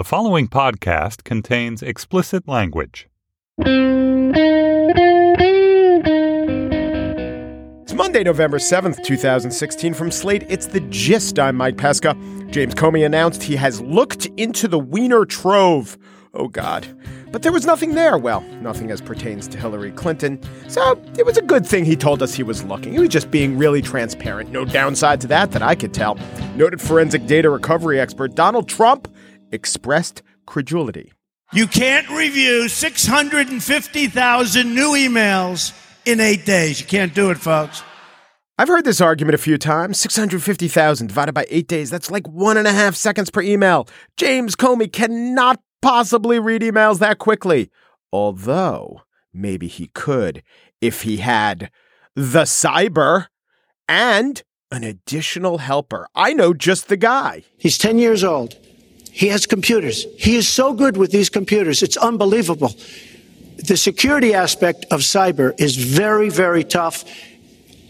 The following podcast contains explicit language. It's Monday, November 7th, 2016. From Slate, it's The Gist. I'm Mike Pesca. James Comey announced he has looked into the Weiner Trove. Oh, God. But there was nothing there. Well, nothing as pertains to Hillary Clinton. So it was a good thing he told us he was looking. He was just being really transparent. No downside to that that I could tell. Noted forensic data recovery expert Donald Trump expressed credulity. You can't review 650,000 new emails in eight days. You can't do it, folks. I've heard this argument a few times. 650,000 divided by eight days. That's like one and a half seconds per email. James Comey cannot possibly read emails that quickly. Although, maybe he could if he had the cyber and an additional helper. I know just the guy. He's 10 years old. He has computers. He is so good with these computers. It's unbelievable. The security aspect of cyber is very, very tough,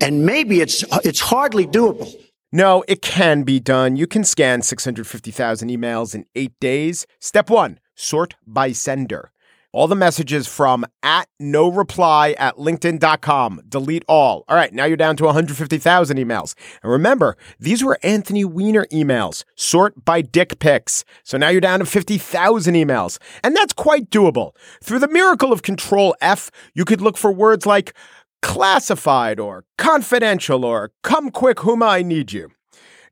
and maybe it's it's hardly doable. No, it can be done. You can scan 650,000 emails in eight days. Step one sort by sender. All the messages from at no reply at linkedin.com. Delete all. All right, now you're down to 150,000 emails. And remember, these were Anthony Weiner emails. Sort by dick pics. So now you're down to 50,000 emails. And that's quite doable. Through the miracle of Control F, you could look for words like classified or confidential or come quick, whom I need you.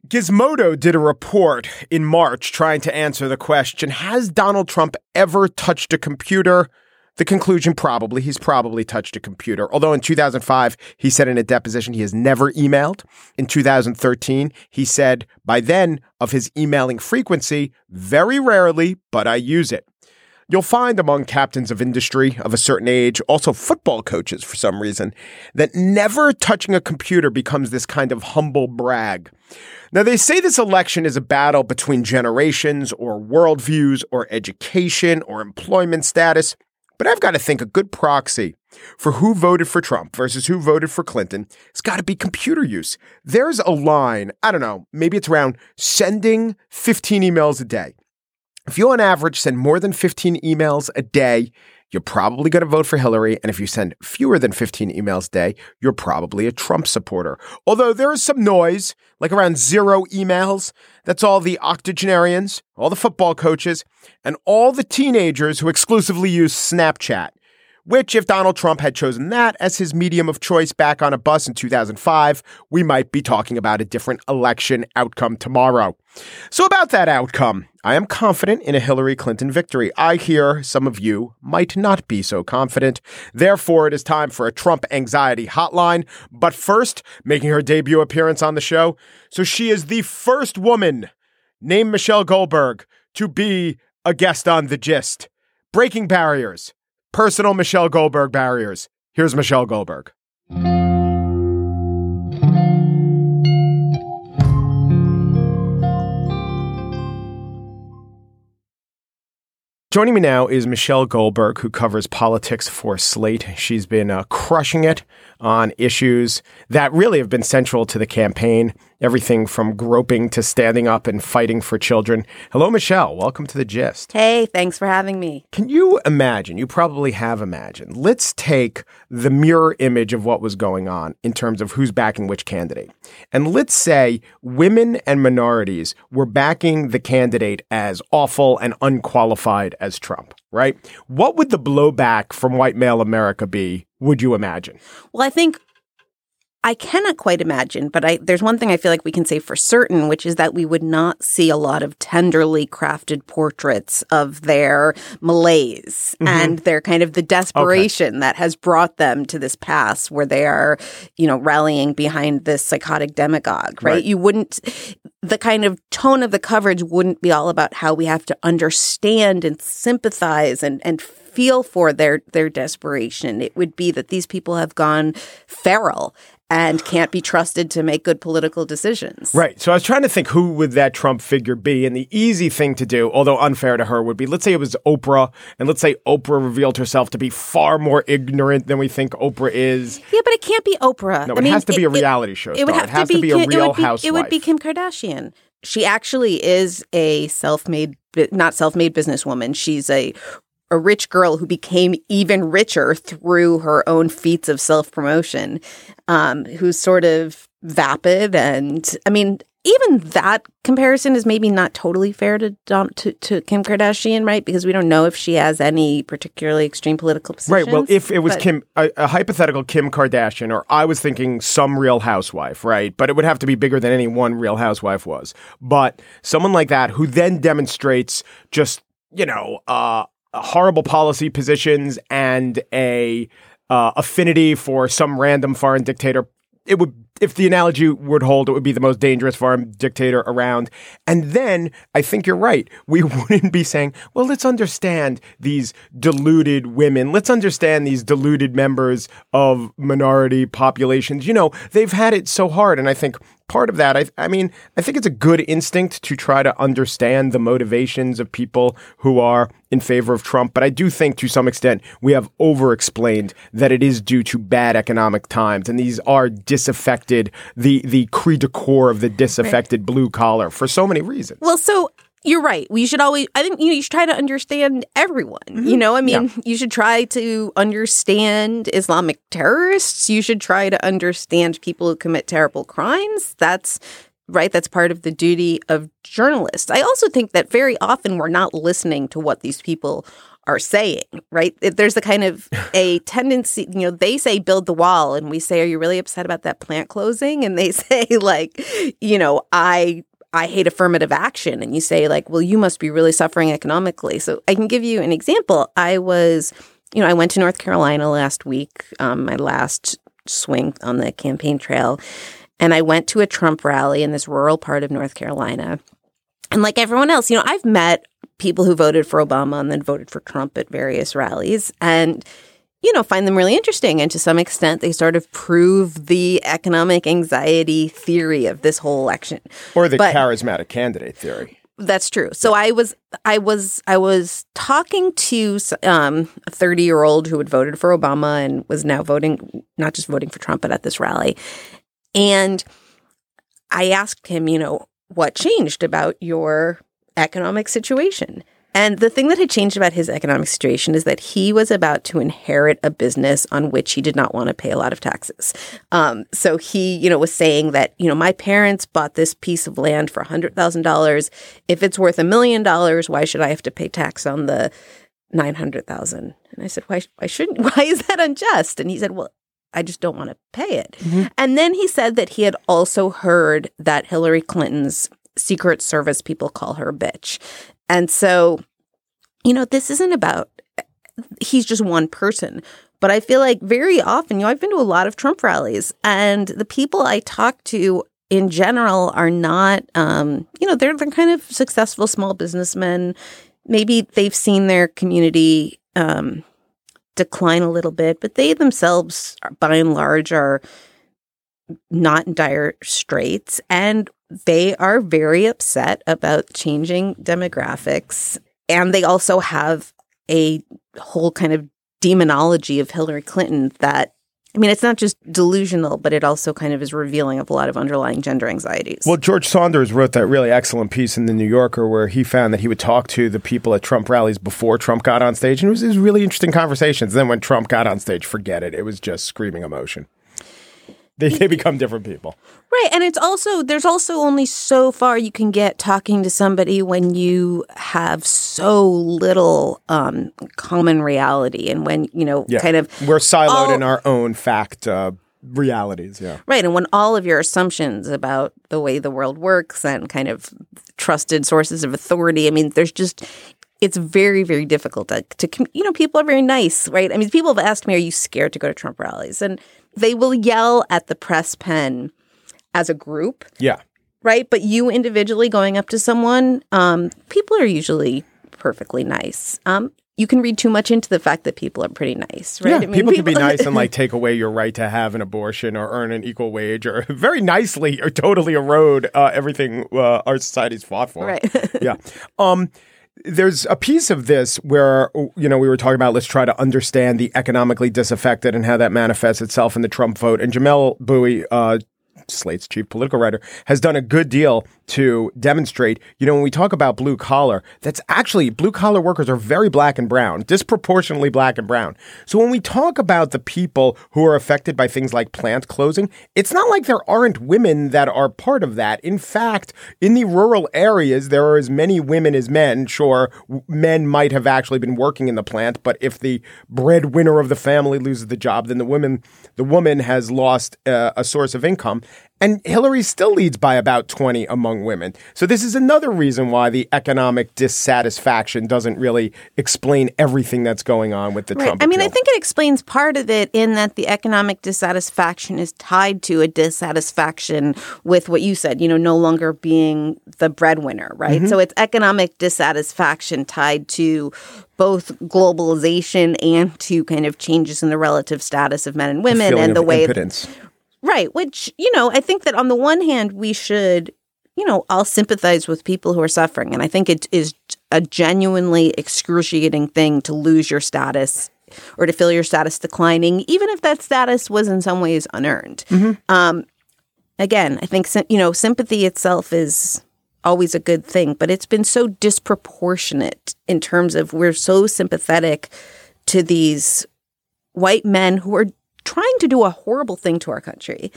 Gizmodo did a report in March trying to answer the question Has Donald Trump ever touched a computer? The conclusion probably. He's probably touched a computer. Although in 2005, he said in a deposition he has never emailed. In 2013, he said by then of his emailing frequency, very rarely, but I use it. You'll find among captains of industry of a certain age, also football coaches for some reason, that never touching a computer becomes this kind of humble brag. Now, they say this election is a battle between generations or worldviews or education or employment status, but I've got to think a good proxy for who voted for Trump versus who voted for Clinton has got to be computer use. There's a line, I don't know, maybe it's around sending 15 emails a day. If you on average send more than 15 emails a day, you're probably going to vote for Hillary. And if you send fewer than 15 emails a day, you're probably a Trump supporter. Although there is some noise, like around zero emails. That's all the octogenarians, all the football coaches, and all the teenagers who exclusively use Snapchat. Which, if Donald Trump had chosen that as his medium of choice back on a bus in 2005, we might be talking about a different election outcome tomorrow. So, about that outcome, I am confident in a Hillary Clinton victory. I hear some of you might not be so confident. Therefore, it is time for a Trump anxiety hotline. But first, making her debut appearance on the show, so she is the first woman named Michelle Goldberg to be a guest on The Gist. Breaking barriers personal Michelle Goldberg barriers. Here's Michelle Goldberg. Joining me now is Michelle Goldberg, who covers politics for Slate. She's been uh, crushing it on issues that really have been central to the campaign everything from groping to standing up and fighting for children. Hello, Michelle. Welcome to the gist. Hey, thanks for having me. Can you imagine? You probably have imagined. Let's take the mirror image of what was going on in terms of who's backing which candidate. And let's say women and minorities were backing the candidate as awful and unqualified as Trump, right? What would the blowback from white male America be? Would you imagine? Well, I think I cannot quite imagine, but I, there's one thing I feel like we can say for certain, which is that we would not see a lot of tenderly crafted portraits of their malaise mm-hmm. and their kind of the desperation okay. that has brought them to this pass where they are, you know, rallying behind this psychotic demagogue, right? right? You wouldn't, the kind of tone of the coverage wouldn't be all about how we have to understand and sympathize and, and feel for their their desperation. It would be that these people have gone feral and can't be trusted to make good political decisions. Right. So I was trying to think who would that Trump figure be? And the easy thing to do, although unfair to her, would be let's say it was Oprah, and let's say Oprah revealed herself to be far more ignorant than we think Oprah is. Yeah, but it can't be Oprah. No, I it mean, has to be a reality show. It, it would have it has to be, to be a real it be, housewife. It would be Kim Kardashian she actually is a self-made not self-made businesswoman. She's a a rich girl who became even richer through her own feats of self-promotion. Um, who's sort of vapid and I mean even that comparison is maybe not totally fair to, Don, to to Kim Kardashian, right? Because we don't know if she has any particularly extreme political positions. Right. Well, if it was but- Kim, a, a hypothetical Kim Kardashian, or I was thinking some real housewife, right? But it would have to be bigger than any one real housewife was. But someone like that who then demonstrates just, you know, uh, horrible policy positions and a uh, affinity for some random foreign dictator. It would, if the analogy would hold, it would be the most dangerous foreign dictator around. And then I think you're right. We wouldn't be saying, well, let's understand these deluded women. Let's understand these deluded members of minority populations. You know, they've had it so hard. And I think part of that, I, I mean, I think it's a good instinct to try to understand the motivations of people who are in favor of Trump. But I do think to some extent we have over explained that it is due to bad economic times. And these are disaffected, the, the cri de coeur of the disaffected blue collar for so many reasons. Well, so you're right. We should always. I think you know you should try to understand everyone. You mm-hmm. know, I mean, you should try to understand Islamic terrorists. You should try to understand people who commit terrible crimes. That's right. That's part of the duty of journalists. I also think that very often we're not listening to what these people are saying, right? If There's a kind of a tendency, you know, they say build the wall and we say, are you really upset about that plant closing? And they say like, you know, I I hate affirmative action. And you say, like, well, you must be really suffering economically. So I can give you an example. I was, you know, I went to North Carolina last week, um, my last swing on the campaign trail. And I went to a Trump rally in this rural part of North Carolina. And like everyone else, you know, I've met people who voted for Obama and then voted for Trump at various rallies. And you know, find them really interesting. And to some extent, they sort of prove the economic anxiety theory of this whole election. Or the But- charismatic candidate theory. That's true. So I was, I was, I was talking to um, a thirty-year-old who had voted for Obama and was now voting, not just voting for Trump, but at this rally. And I asked him, you know, what changed about your economic situation? And the thing that had changed about his economic situation is that he was about to inherit a business on which he did not want to pay a lot of taxes. Um, so he, you know, was saying that, you know, my parents bought this piece of land for $100,000. If it's worth a million dollars, why should I have to pay tax on the 900,000? And I said, why, why shouldn't, why is that unjust? And he said, well, I just don't want to pay it. And then he said that he had also heard that Hillary Clinton's Secret Service people call her a bitch. And so, you know, this isn't about he's just one person. But I feel like very often, you know, I've been to a lot of Trump rallies, and the people I talk to in general are not, um, you know, they're they're kind of successful small businessmen. Maybe they've seen their community um, decline a little bit, but they themselves, by and large, are not in dire straits, and they are very upset about changing demographics, and they also have a whole kind of demonology of Hillary Clinton that I mean, it's not just delusional, but it also kind of is revealing of a lot of underlying gender anxieties. Well, George Saunders wrote that really excellent piece in the New Yorker where he found that he would talk to the people at Trump rallies before Trump got on stage, and it was, was really interesting conversations. then when Trump got on stage, forget it; it was just screaming emotion. They, they become different people. Right. And it's also, there's also only so far you can get talking to somebody when you have so little um, common reality and when, you know, Yeah, kind of. we're siloed all- in our own fact uh, realities. Yeah. Right. And when all of your assumptions about the way the world works and kind of trusted sources of authority, I mean, there's just, it's very, very difficult to, to, you know, people are very nice, right? I mean, people have asked me, are you scared to go to Trump rallies? And they will yell at the press pen as a group, Yeah. right? But you individually going up to someone, um, people are usually perfectly nice. Um, you can read too much into the fact that people are pretty nice, right? Yeah, I mean, people, can be nice and like take away your right to have an abortion or earn an equal wage or very nicely or totally erode uh, everything uh, our society's fought for. Right. yeah. Um, there's a piece of this where you know we were talking about let's try to understand the economically disaffected and how that manifests itself in the Trump vote. And Jamelle Bouie uh, Slate's chief political writer, has done a good deal to demonstrate, you know, when we talk about blue collar, that's actually blue collar workers are very black and brown, disproportionately black and brown. So when we talk about the people who are affected by things like plant closing, it's not like there aren't women that are part of that. In fact, in the rural areas, there are as many women as men. Sure, men might have actually been working in the plant, but if the breadwinner of the family loses the job, then the woman, the woman has lost uh, a source of income. And Hillary still leads by about 20 among women. So this is another reason why the economic dissatisfaction doesn't really explain everything that's going on with the right. Trump. I mean, I think it explains part of it in that the economic dissatisfaction is tied to a dissatisfaction with what you said, you know, no longer being the breadwinner, right? Mm-hmm. So it's economic dissatisfaction tied to both globalization and to kind of changes in the relative status of men and women and the way impotence. Right. Which, you know, I think that on the one hand, we should, you know, all sympathize with people who are suffering. And I think it is a genuinely excruciating thing to lose your status or to feel your status declining, even if that status was in some ways unearned. Um, again, I think, you know, sympathy itself is always a good thing, but it's been so disproportionate in terms of we're so sympathetic to these white men who are trying to do a horrible thing to our country.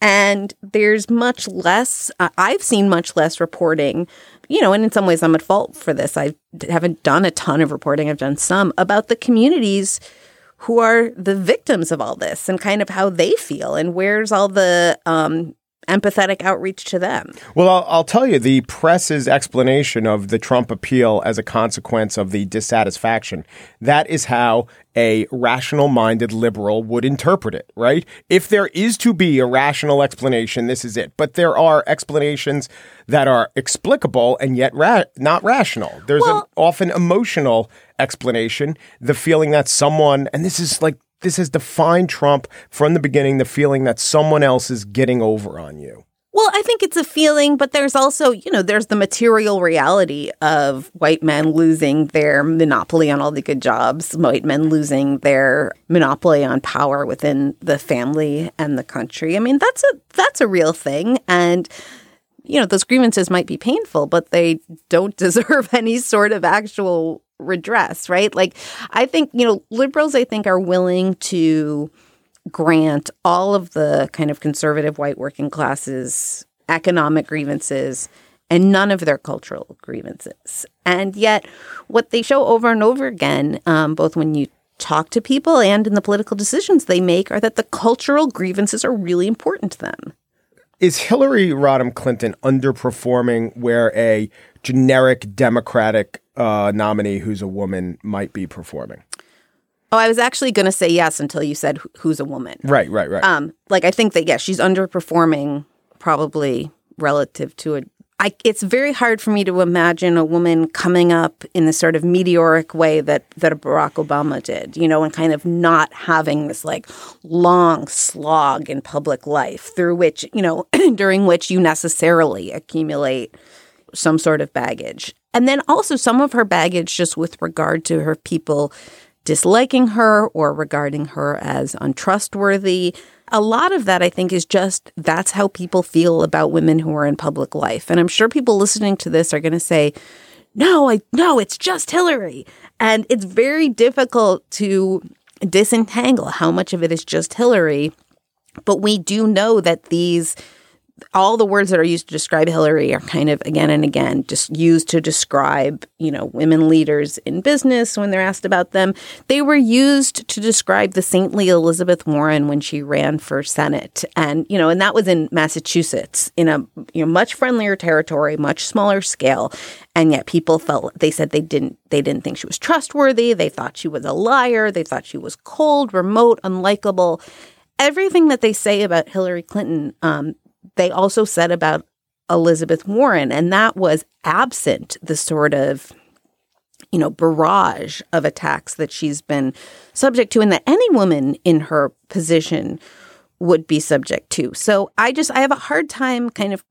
And there's much less, uh, I've seen much less reporting, you know, and in some ways I'm at fault for this. I haven't done a ton of reporting, I've done some about the communities who are the victims of all this and kind of how they feel and where's all the um, empathetic outreach to them. Well, I'll, I'll tell you the press's explanation of the Trump appeal as a consequence of the dissatisfaction. That is how a rational minded liberal would interpret it, right? If there is to be a rational explanation, this is it. But there are explanations that are explicable and yet ra- not rational. There's an often emotional explanation, the feeling that someone, and this is like, this has defined Trump from the beginning, the feeling that someone else is getting over on you. Well, I think it's a feeling, but there's also, you know, there's the material reality of white men losing their monopoly on all the good jobs, white men losing their monopoly on power within the family and the country. I mean, that's a that's a real thing and you know, those grievances might be painful, but they don't deserve any sort of actual redress, right? Like I think, you know, liberals I think are willing to grant all of the kind of conservative white working classes economic grievances and none of their cultural grievances. And yet, what they show over and over again, um, both when you talk to people and in the political decisions they make, are that the cultural grievances are really important to them. Is Hillary Rodham Clinton underperforming where a generic Democratic uh, nominee who's a woman might be performing? Oh, I was actually going to say yes until you said who's a woman. Right, right, right. Um, like I think that yes, she's underperforming probably relative to a. I, it's very hard for me to imagine a woman coming up in the sort of meteoric way that that Barack Obama did, you know, and kind of not having this like long slog in public life through which, you know, during which you necessarily accumulate some sort of baggage. And then also some of her baggage just with regard to her people disliking her or regarding her as untrustworthy. A lot of that, I think, is just that's how people feel about women who are in public life. And I'm sure people listening to this are going to say, no, I no, it's just Hillary. And it's very difficult to disentangle how much of it is just Hillary. But we do know that these all the words that are used to describe Hillary are kind of again and again just used to describe, you know, women leaders in business when they're asked about them. They were used to describe the saintly Elizabeth Warren when she ran for Senate. And, you know, and that was in Massachusetts in a you know much friendlier territory, much smaller scale. And yet people felt they said they didn't they didn't think she was trustworthy. They thought she was a liar. They thought she was cold, remote, unlikable. Everything that they say about Hillary Clinton, um, they also said about Elizabeth Warren, and that was absent the sort of you know barrage of attacks that she's been subject to, and that any woman in her position would be subject to. So I just I have a hard time kind of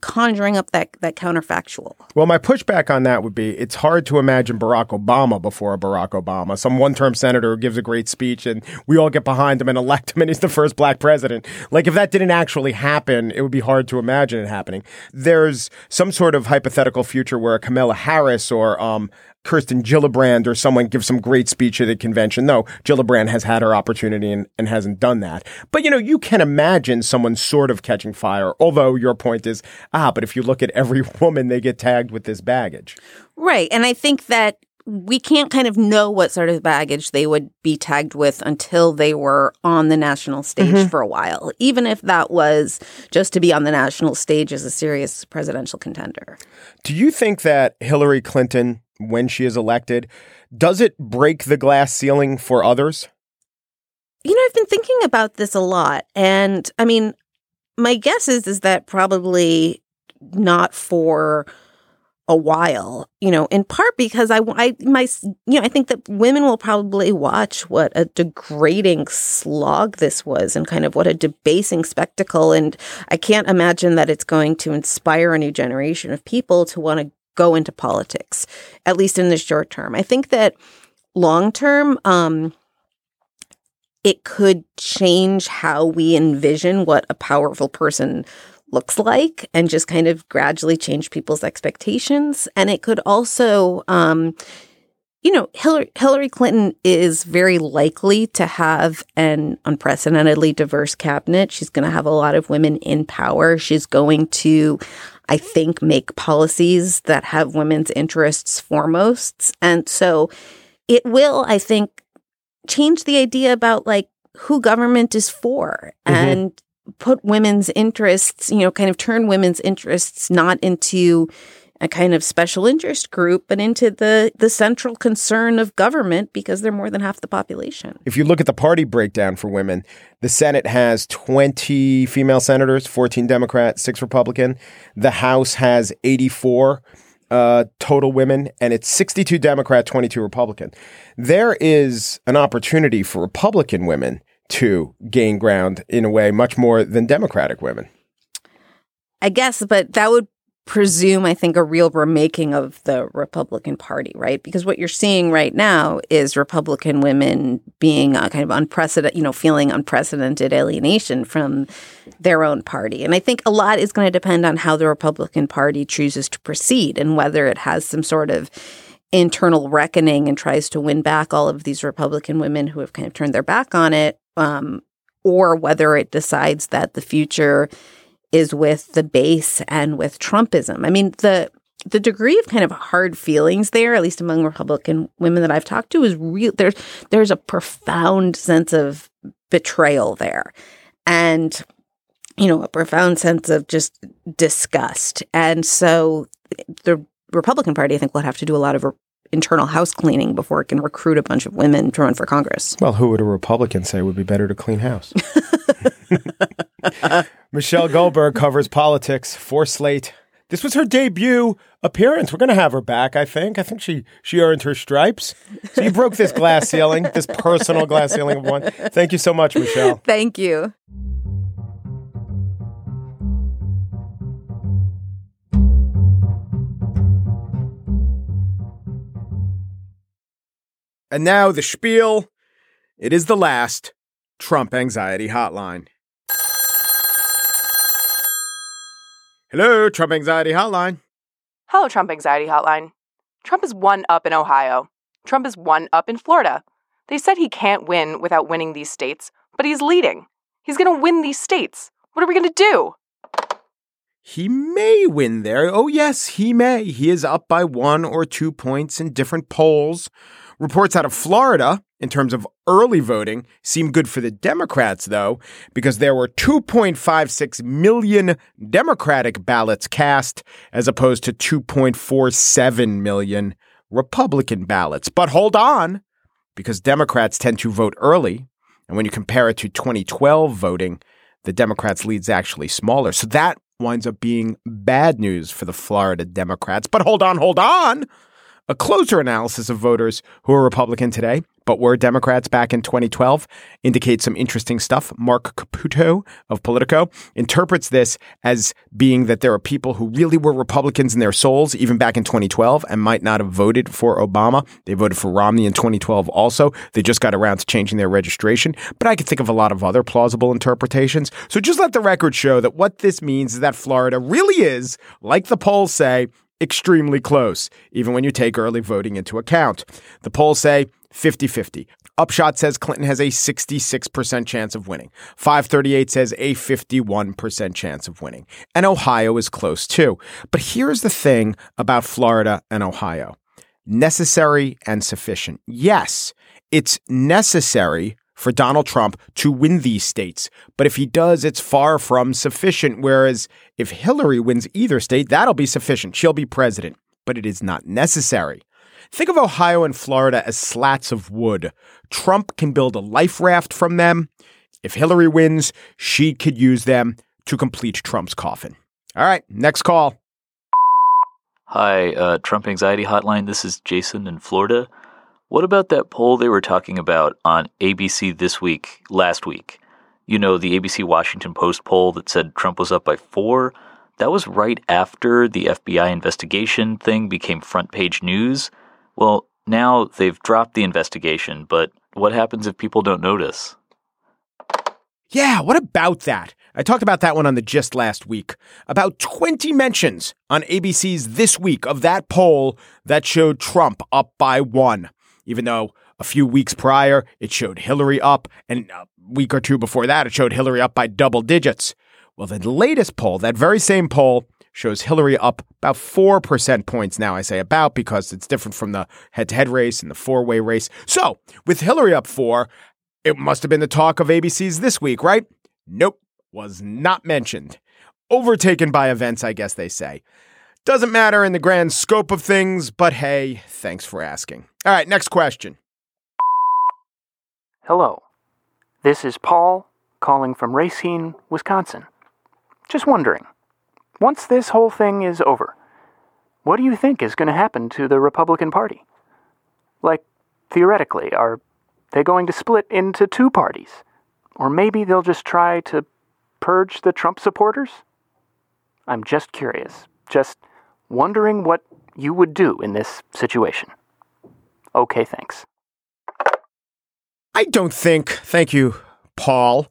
conjuring up that that counterfactual. Well, my pushback on that would be it's hard to imagine Barack Obama before a Barack Obama. Some one term senator who gives a great speech and we all get behind him and elect him and he's the first black president. Like, if that didn't actually happen, it would be hard to imagine it happening. There's some sort of hypothetical future where Kamala Harris or um, Kirsten Gillibrand or someone give some great speech at a convention. No, Gillibrand has had her opportunity and, and hasn't done that. But you know, you can imagine someone sort of catching fire, although your point is, ah, but if you look at every woman, they get tagged with this baggage. Right. And I think that we can't kind of know what sort of baggage they would be tagged with until they were on the national stage mm-hmm. for a while, even if that was just to be on the national stage as a serious presidential contender. Do you think that Hillary Clinton when she is elected. Does it break the glass ceiling for others? You know, I've been thinking about this a lot. And I mean, my guess is is that probably not for a while, you know, in part because I, I, my, you know, I think that women will probably watch what a degrading slog this was and kind of what a debasing spectacle. And I can't imagine that it's going to inspire a new generation of people to want to go into politics, at least in the short term. I think that long term, um, it could change how we envision what a powerful person looks like and just kind of gradually change people's expectations. And it could also, um, you know, Hillary, Hillary Clinton is very likely to have an unprecedentedly diverse cabinet. She's going to have a lot of women in power. She's going to I think, make policies that have women's interests foremost. And so it will, I think, change the idea about like who government is for mm-hmm. and put women's interests, you know, kind of turn women's interests not into a kind of special interest group, but into the the central concern of government because they're more than half the population. If you look at the party breakdown for women, the Senate has 20 female senators, 14 Democrat, 6 Republican. The House has 84 uh, total women, and it's 62 Democrat, 22 Republican. There is an opportunity for Republican women to gain ground in a way much more than Democratic women. I guess, but that would presume, I think, a real remaking of the Republican Party, right? Because what you're seeing right now is Republican women being a kind of unprecedented, you know, feeling unprecedented alienation from their own party. And I think a lot is going to depend on how the Republican Party chooses to proceed and whether it has some sort of internal reckoning and tries to win back all of these Republican women who have kind of turned their back on it, um, or whether it decides that the future is with the base and with Trumpism. I mean, the the degree of kind of hard feelings there, at least among Republican women that I've talked to, is real. There's there's a profound sense of betrayal there, and you know, a profound sense of just disgust. And so, the Republican Party, I think, will have to do a lot of internal house cleaning before it can recruit a bunch of women to run for Congress. Well, who would a Republican say would be better to clean house? Michelle Goldberg covers politics for Slate. This was her debut appearance. We're going to have her back, I think. I think she she earned her stripes. So you broke this glass ceiling, this personal glass ceiling of one. Thank you so much, Michelle. Thank you. And now the spiel. It is the last Trump anxiety hotline. Hello, Trump Anxiety Hotline. Hello, Trump Anxiety Hotline. Trump is one up in Ohio. Trump is one up in Florida. They said he can't win without winning these states, but he's leading. He's going to win these states. What are we going to do? He may win there. Oh, yes, he may. He is up by one or two points in different polls. Reports out of Florida, in terms of early voting, seem good for the Democrats, though, because there were 2.56 million Democratic ballots cast as opposed to 2.47 million Republican ballots. But hold on, because Democrats tend to vote early. And when you compare it to 2012 voting, the Democrats' lead's actually smaller. So that winds up being bad news for the Florida Democrats. But hold on, hold on. A closer analysis of voters who are Republican today but were Democrats back in 2012 indicates some interesting stuff. Mark Caputo of Politico interprets this as being that there are people who really were Republicans in their souls, even back in 2012, and might not have voted for Obama. They voted for Romney in 2012 also. They just got around to changing their registration. But I could think of a lot of other plausible interpretations. So just let the record show that what this means is that Florida really is, like the polls say, extremely close, even when you take early voting into account. The polls say 50 50. Upshot says Clinton has a 66% chance of winning. 538 says a 51% chance of winning. And Ohio is close too. But here's the thing about Florida and Ohio necessary and sufficient. Yes, it's necessary for Donald Trump to win these states. But if he does, it's far from sufficient. Whereas if Hillary wins either state, that'll be sufficient. She'll be president. But it is not necessary. Think of Ohio and Florida as slats of wood. Trump can build a life raft from them. If Hillary wins, she could use them to complete Trump's coffin. All right, next call. Hi, uh, Trump Anxiety Hotline. This is Jason in Florida. What about that poll they were talking about on ABC this week, last week? You know, the ABC Washington Post poll that said Trump was up by four? That was right after the FBI investigation thing became front page news. Well, now they've dropped the investigation, but what happens if people don't notice? Yeah, what about that? I talked about that one on the gist last week. About 20 mentions on ABC's This Week of that poll that showed Trump up by one even though a few weeks prior it showed Hillary up, and a week or two before that it showed Hillary up by double digits. Well, the latest poll, that very same poll, shows Hillary up about 4% points now. I say about because it's different from the head to head race and the four way race. So, with Hillary up four, it must have been the talk of ABC's this week, right? Nope, was not mentioned. Overtaken by events, I guess they say. Doesn't matter in the grand scope of things, but hey, thanks for asking. All right, next question. Hello. This is Paul calling from Racine, Wisconsin. Just wondering, once this whole thing is over, what do you think is going to happen to the Republican Party? Like, theoretically, are they going to split into two parties? Or maybe they'll just try to purge the Trump supporters? I'm just curious. Just wondering what you would do in this situation. Okay, thanks. I don't think, thank you, Paul.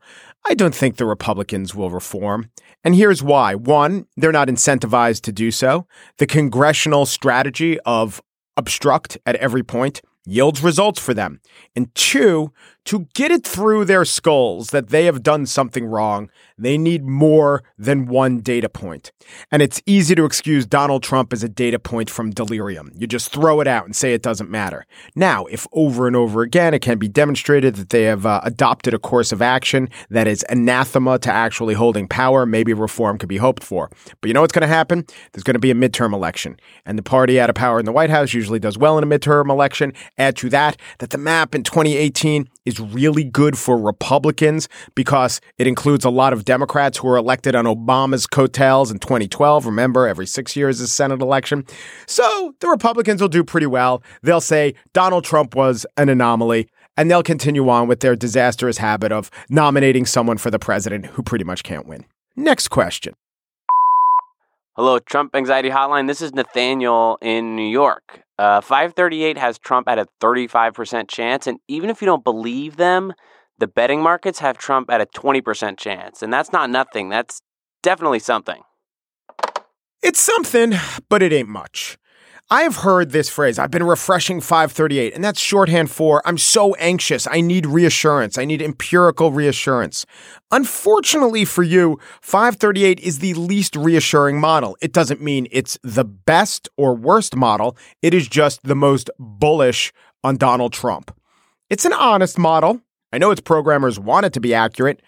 I don't think the Republicans will reform. And here's why. One, they're not incentivized to do so. The congressional strategy of obstruct at every point yields results for them. And two, to get it through their skulls that they have done something wrong, they need more than one data point. And it's easy to excuse Donald Trump as a data point from delirium. You just throw it out and say it doesn't matter. Now, if over and over again it can be demonstrated that they have uh, adopted a course of action that is anathema to actually holding power, maybe reform could be hoped for. But you know what's going to happen? There's going to be a midterm election. And the party out of power in the White House usually does well in a midterm election. Add to that that the map in 2018 is really good for Republicans because it includes a lot of Democrats who were elected on Obama's coattails in 2012. Remember, every six years is Senate election. So the Republicans will do pretty well. They'll say Donald Trump was an anomaly. And they'll continue on with their disastrous habit of nominating someone for the president who pretty much can't win. Next question. Hello, Trump Anxiety Hotline. This is Nathaniel in New York. Uh, 538 has Trump at a 35% chance. And even if you don't believe them, the betting markets have Trump at a 20% chance. And that's not nothing. That's definitely something. It's something, but it ain't much. I've heard this phrase, I've been refreshing 538, and that's shorthand for I'm so anxious. I need reassurance. I need empirical reassurance. Unfortunately for you, 538 is the least reassuring model. It doesn't mean it's the best or worst model, it is just the most bullish on Donald Trump. It's an honest model. I know its programmers want it to be accurate,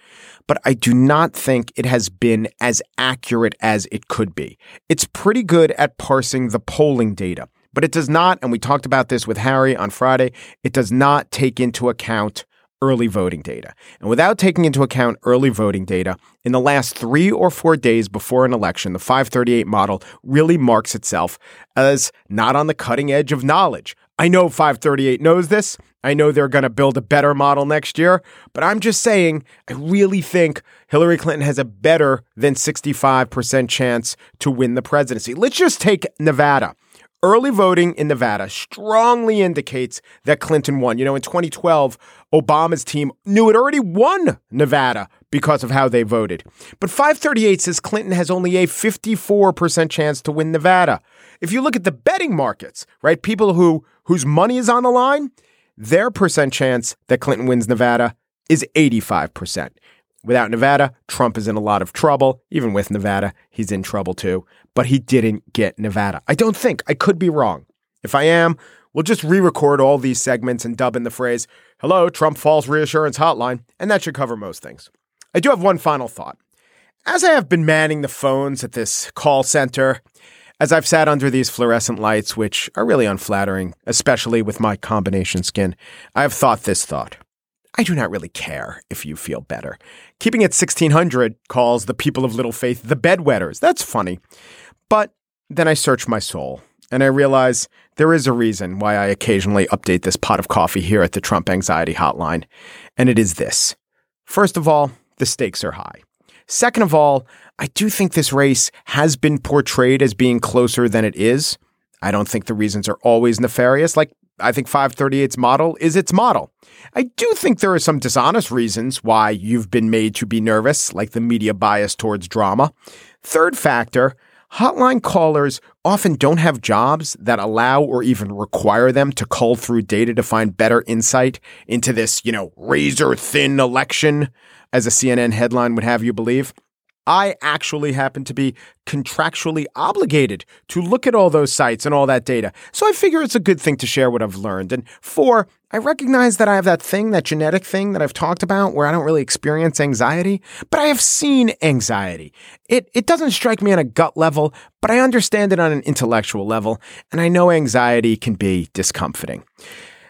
but I do not think it has been as accurate as it could be. It's pretty good at parsing the polling data, but it does not, and we talked about this with Harry on Friday, it does not take into account early voting data. And without taking into account early voting data, in the last three or four days before an election, the 538 model really marks itself as not on the cutting edge of knowledge. I know 538 knows this. I know they're going to build a better model next year, but I'm just saying, I really think Hillary Clinton has a better than 65% chance to win the presidency. Let's just take Nevada. Early voting in Nevada strongly indicates that Clinton won. You know, in 2012, Obama's team knew it already won Nevada because of how they voted. But 538 says Clinton has only a 54% chance to win Nevada. If you look at the betting markets, right, people who whose money is on the line, their percent chance that Clinton wins Nevada is 85%. Without Nevada, Trump is in a lot of trouble. Even with Nevada, he's in trouble too. But he didn't get Nevada. I don't think. I could be wrong. If I am, we'll just re record all these segments and dub in the phrase, Hello, Trump False Reassurance Hotline, and that should cover most things. I do have one final thought. As I have been manning the phones at this call center, as I've sat under these fluorescent lights, which are really unflattering, especially with my combination skin, I have thought this thought. I do not really care if you feel better. Keeping it 1600 calls the people of little faith the bedwetters. That's funny. But then I search my soul and I realize there is a reason why I occasionally update this pot of coffee here at the Trump Anxiety Hotline. And it is this. First of all, the stakes are high. Second of all, I do think this race has been portrayed as being closer than it is. I don't think the reasons are always nefarious. Like I think 538's model is its model. I do think there are some dishonest reasons why you've been made to be nervous, like the media bias towards drama. Third factor, hotline callers often don't have jobs that allow or even require them to cull through data to find better insight into this, you know, razor thin election, as a CNN headline would have you believe. I actually happen to be contractually obligated to look at all those sites and all that data. So I figure it's a good thing to share what I've learned. And four, I recognize that I have that thing, that genetic thing that I've talked about where I don't really experience anxiety, but I have seen anxiety. It, it doesn't strike me on a gut level, but I understand it on an intellectual level. And I know anxiety can be discomforting.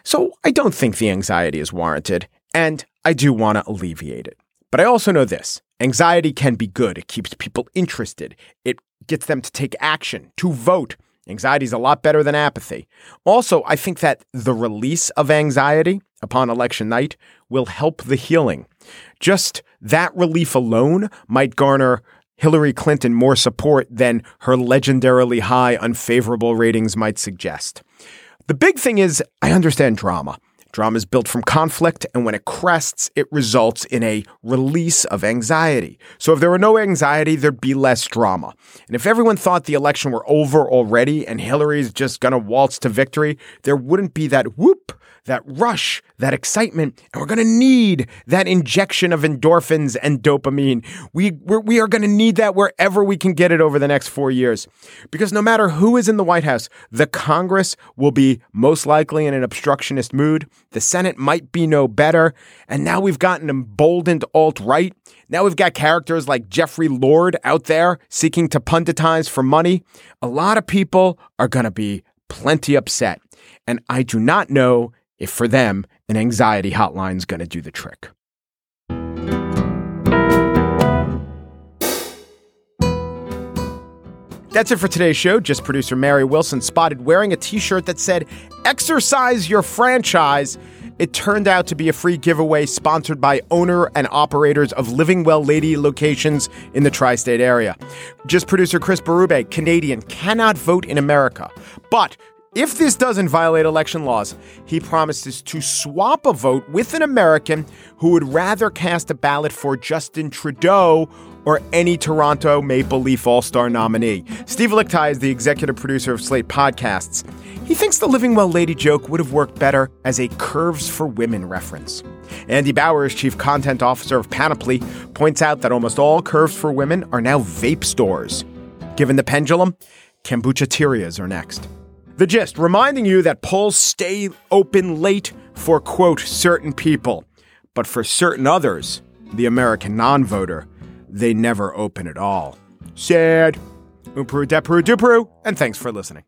So I don't think the anxiety is warranted. And I do want to alleviate it. But I also know this anxiety can be good. It keeps people interested, it gets them to take action, to vote. Anxiety is a lot better than apathy. Also, I think that the release of anxiety upon election night will help the healing. Just that relief alone might garner Hillary Clinton more support than her legendarily high unfavorable ratings might suggest. The big thing is, I understand drama. Drama is built from conflict, and when it crests, it results in a release of anxiety. So if there were no anxiety, there'd be less drama. And if everyone thought the election were over already and Hillary's just gonna waltz to victory, there wouldn't be that whoop that rush, that excitement, and we're to need that injection of endorphins and dopamine. We we're, we are to need that wherever we can get it over the next four years, because no matter who is in the White House, the Congress will be most likely in an obstructionist mood. The Senate might be no better, and now we've got an emboldened alt right. Now we've got characters like Jeffrey Lord out there seeking to punditize for money. A lot of people are going to be plenty upset. And I do not know if for them, an anxiety hotline is going to do the trick. That's it for today's show. Just producer Mary Wilson spotted wearing a t shirt that said, Exercise your franchise. It turned out to be a free giveaway sponsored by owner and operators of Living Well Lady locations in the tri state area. Just producer Chris Berube, Canadian, cannot vote in America, but if this doesn't violate election laws, he promises to swap a vote with an American who would rather cast a ballot for Justin Trudeau or any Toronto Maple Leaf All Star nominee. Steve Lickteig is the executive producer of Slate Podcasts. He thinks the Living Well Lady joke would have worked better as a Curves for Women reference. Andy Bowers, chief content officer of Panoply, points out that almost all Curves for Women are now vape stores. Given the pendulum, kombucha are next. The gist reminding you that polls stay open late for, quote, certain people. But for certain others, the American non voter, they never open at all. Sad. Oomperu, depperu, duperu, and thanks for listening.